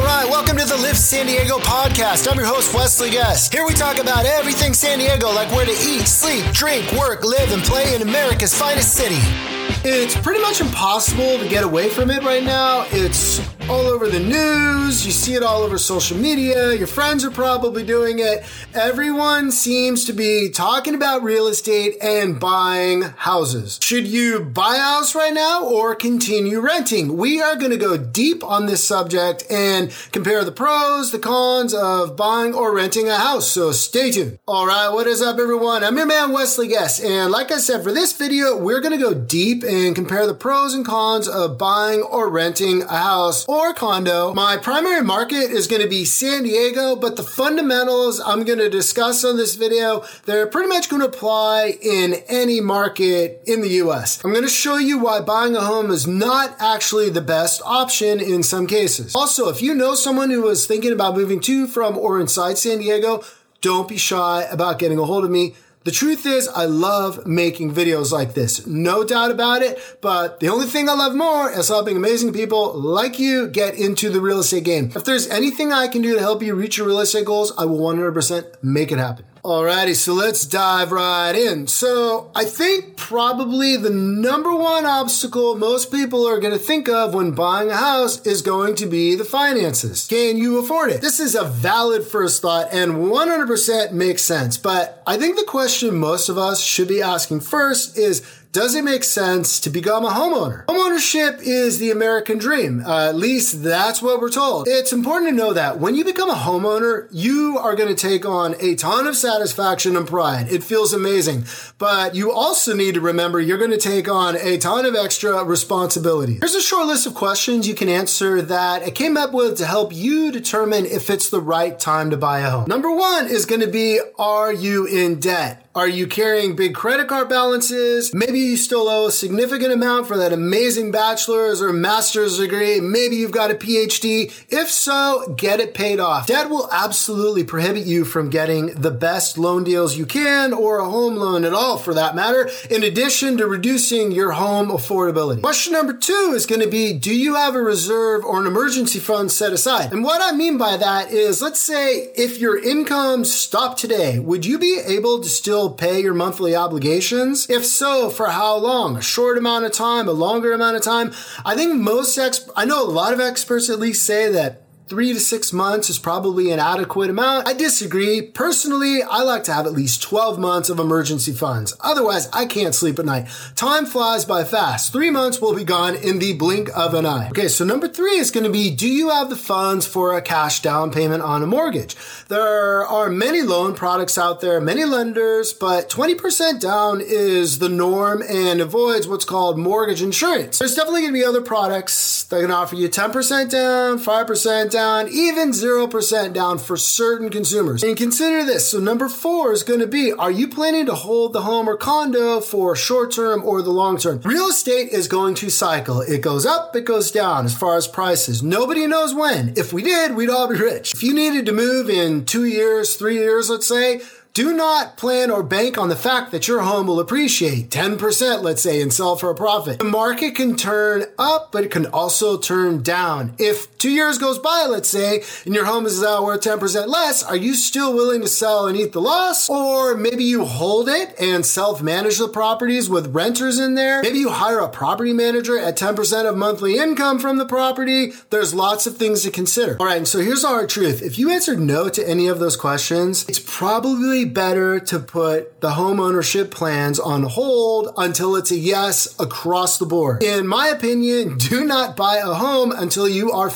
all Right, welcome to the Live San Diego podcast. I'm your host, Wesley Guest. Here we talk about everything San Diego, like where to eat, sleep, drink, work, live, and play in America's finest city. It's pretty much impossible to get away from it right now. It's all over the news. You see it all over social media. Your friends are probably doing it. Everyone seems to be talking about real estate and buying houses. Should you buy a house right now or continue renting? We are going to go deep on this subject and compare the pros, the cons of buying or renting a house. So stay tuned. All right. What is up, everyone? I'm your man, Wesley Guest. And like I said, for this video, we're going to go deep and compare the pros and cons of buying or renting a house or condo. My primary market is going to be San Diego, but the fundamentals I'm going to discuss on this video, they're pretty much going to apply in any market in the US. I'm going to show you why buying a home is not actually the best option in some cases. Also, if you know someone who is thinking about moving to, from, or inside San Diego, don't be shy about getting a hold of me. The truth is, I love making videos like this. No doubt about it. But the only thing I love more is helping amazing people like you get into the real estate game. If there's anything I can do to help you reach your real estate goals, I will 100% make it happen. Alrighty, so let's dive right in. So, I think probably the number one obstacle most people are going to think of when buying a house is going to be the finances. Can you afford it? This is a valid first thought and 100% makes sense. But I think the question most of us should be asking first is, does it make sense to become a homeowner? Homeownership is the American dream. Uh, at least that's what we're told. It's important to know that when you become a homeowner, you are going to take on a ton of satisfaction and pride. It feels amazing. But you also need to remember you're going to take on a ton of extra responsibility. Here's a short list of questions you can answer that I came up with to help you determine if it's the right time to buy a home. Number one is going to be, are you in debt? Are you carrying big credit card balances? Maybe you still owe a significant amount for that amazing bachelor's or master's degree. Maybe you've got a PhD. If so, get it paid off. Debt will absolutely prohibit you from getting the best loan deals you can or a home loan at all for that matter, in addition to reducing your home affordability. Question number two is going to be, do you have a reserve or an emergency fund set aside? And what I mean by that is, let's say if your income stopped today, would you be able to still pay your monthly obligations? If so, for how long? A short amount of time, a longer amount of time? I think most ex, I know a lot of experts at least say that three to six months is probably an adequate amount. I disagree. Personally, I like to have at least 12 months of emergency funds. Otherwise, I can't sleep at night. Time flies by fast. Three months will be gone in the blink of an eye. Okay, so number three is going to be do you have the funds for a cash down payment on a mortgage? There are many loan products out there, many lenders, but 20% down is the norm and avoids what's called mortgage insurance. There's definitely going to be other products that can offer you 10% down, 5% down down, even 0% down for certain consumers. And consider this. So number four is going to be, are you planning to hold the home or condo for short term or the long term? Real estate is going to cycle. It goes up, it goes down as far as prices. Nobody knows when. If we did, we'd all be rich. If you needed to move in two years, three years, let's say, do not plan or bank on the fact that your home will appreciate 10%, let's say, and sell for a profit. The market can turn up, but it can also turn down. If two years goes by, let's say, and your home is now worth 10% less, are you still willing to sell and eat the loss? Or maybe you hold it and self manage the properties with renters in there. Maybe you hire a property manager at 10% of monthly income from the property. There's lots of things to consider. All right, and so here's our truth. If you answered no to any of those questions, it's probably better to put the home ownership plans on hold until it's a yes across the board. In my opinion, do not buy a home until you are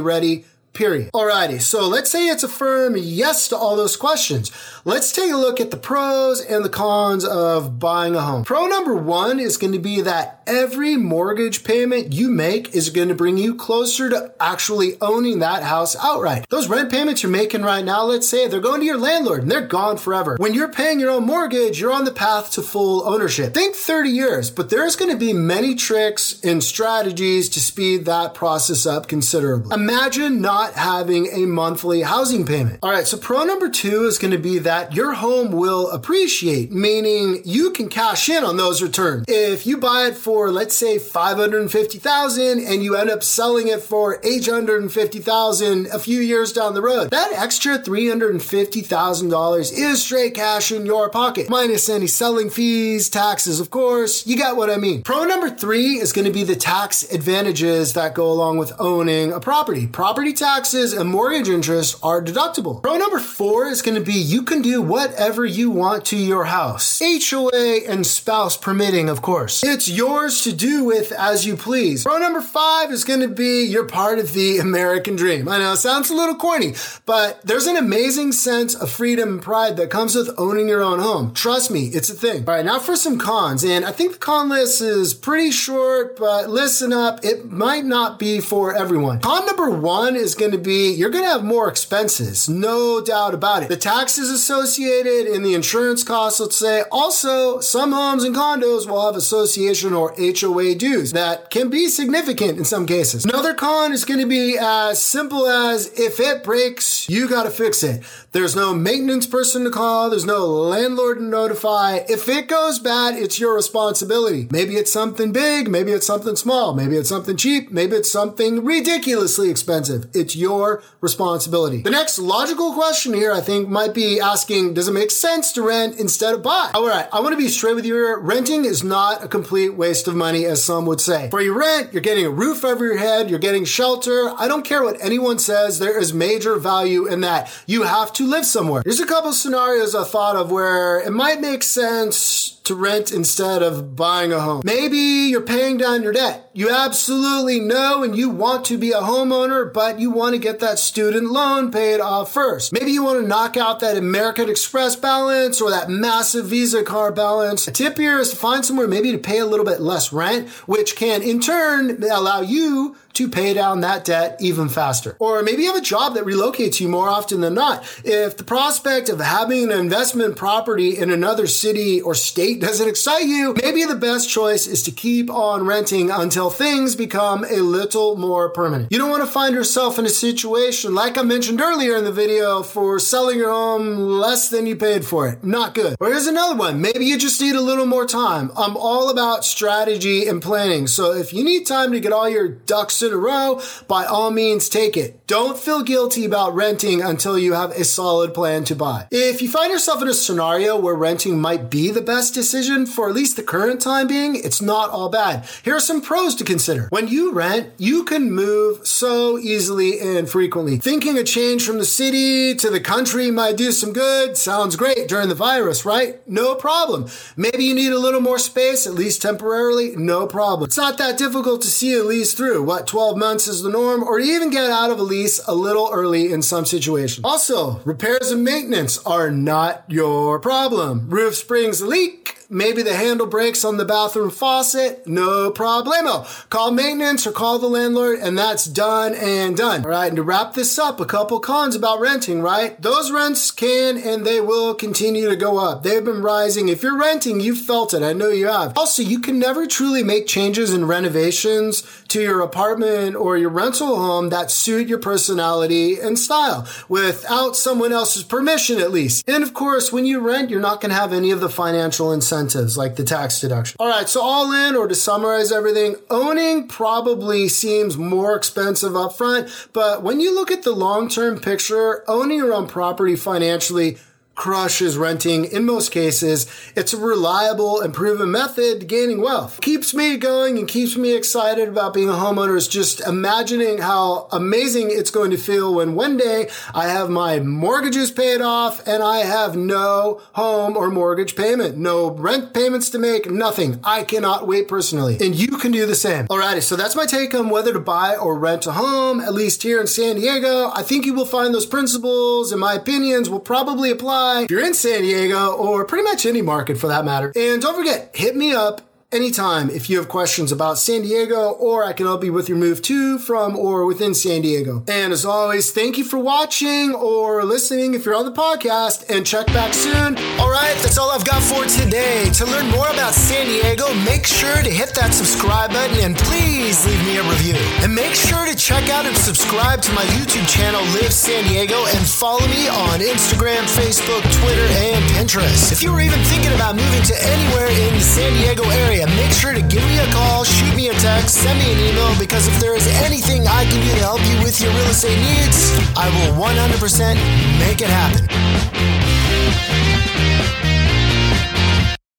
ready period. Alrighty, so let's say it's a firm yes to all those questions. Let's take a look at the pros and the cons of buying a home. Pro number one is going to be that every mortgage payment you make is going to bring you closer to actually owning that house outright. Those rent payments you're making right now, let's say they're going to your landlord and they're gone forever. When you're paying your own mortgage, you're on the path to full ownership. Think 30 years, but there's going to be many tricks and strategies to speed that process up considerably. Imagine not not having a monthly housing payment. All right, so pro number two is going to be that your home will appreciate, meaning you can cash in on those returns. If you buy it for, let's say, 550,000 and you end up selling it for 850,000 a few years down the road, that extra $350,000 is straight cash in your pocket, minus any selling fees, taxes, of course. You got what I mean. Pro number three is going to be the tax advantages that go along with owning a property. Property taxes and mortgage interest are deductible. Pro number four is going to be you can do whatever you want to your house. HOA and spouse permitting, of course. It's yours to do with as you please. Pro number five is going to be you're part of the American dream. I know it sounds a little corny, but there's an amazing sense of freedom and pride that comes with owning your own home. Trust me, it's a thing. All right, now for some cons. And I think the con list is pretty short, but listen up. It might not be for everyone. Con number one is going to be you're going to have more expenses. No doubt about it. The taxes associated and the insurance costs, let's say. Also, some homes and condos will have association or HOA dues that can be significant in some cases. Another con is going to be as simple as if it breaks, you got to fix it. There's no maintenance person to call. There's no landlord to notify. If it goes bad, it's your responsibility. Maybe it's something big. Maybe it's something small. Maybe it's something cheap. Maybe it's something ridiculously expensive. It's your responsibility. The next logical question here, I think, might be asking, does it make sense to rent instead of buy? All right. I want to be straight with you here. Renting is not a complete waste of money, as some would say. For your rent, you're getting a roof over your head. You're getting shelter. I don't care what anyone says. There is major value in that. You have to live somewhere. Here's a couple scenarios I thought of where it might make sense to rent instead of buying a home. Maybe you're paying down your debt. You absolutely know and you want to be a homeowner, but you want to get that student loan paid off first. Maybe you want to knock out that American Express balance or that massive Visa card balance. A tip here is to find somewhere maybe to pay a little bit less rent, which can in turn allow you to pay down that debt even faster. Or maybe you have a job that relocates you more often than not. If the prospect of having an investment property in another city or state doesn't excite you, maybe the best choice is to keep on renting until things become a little more permanent. You don't want to find yourself in a situation like I mentioned earlier in the video for selling your home less than you paid for it. Not good. Or here's another one. Maybe you just need a little more time. I'm all about strategy and planning. So if you need time to get all your ducks in a row, by all means take it. Don't feel guilty about renting until you have a solid plan to buy. If you find yourself in a scenario where renting might be the best decision for at least the current time being, it's not all bad. Here are some pros to consider. When you rent, you can move so easily and frequently. Thinking a change from the city to the country might do some good. Sounds great during the virus, right? No problem. Maybe you need a little more space, at least temporarily. No problem. It's not that difficult to see a lease through. What, 12 months is the norm, or even get out of a lease a little early in some situations. Also, repairs and maintenance are not your problem. Roof springs leak Maybe the handle breaks on the bathroom faucet. No problemo. Call maintenance or call the landlord and that's done and done. All right. And to wrap this up, a couple cons about renting, right? Those rents can and they will continue to go up. They've been rising. If you're renting, you've felt it. I know you have. Also, you can never truly make changes and renovations to your apartment or your rental home that suit your personality and style without someone else's permission, at least. And of course, when you rent, you're not going to have any of the financial incentives incentives like the tax deduction. All right, so all in, or to summarize everything, owning probably seems more expensive upfront, but when you look at the long term picture, owning your own property financially crushes renting in most cases. It's a reliable and proven method to gaining wealth. Keeps me going and keeps me excited about being a homeowner is just imagining how amazing it's going to feel when one day I have my mortgages paid off and I have no home or mortgage payment, no rent payments to make, nothing. I cannot wait personally. And you can do the same. Alrighty, so that's my take on whether to buy or rent a home, at least here in San Diego. I think you will find those principles and my opinions will probably apply if you're in San Diego or pretty much any market for that matter. And don't forget, hit me up anytime if you have questions about San Diego or I can help you with your move to, from, or within San Diego. And as always, thank you for watching or listening if you're on the podcast and check back soon. All right, that's all I've got for today. To learn more about San Diego, make sure to hit that subscribe button and please leave me a review. And make sure to check out and subscribe to my YouTube channel, Live San Diego, and follow me on Instagram, Facebook, Twitter, and Pinterest. If you were even thinking about moving to anywhere in the San Diego area, make sure to give me a call, shoot me a text, send me an email, because if there is anything I can do to help you with your real estate needs, I will 100% make it happen.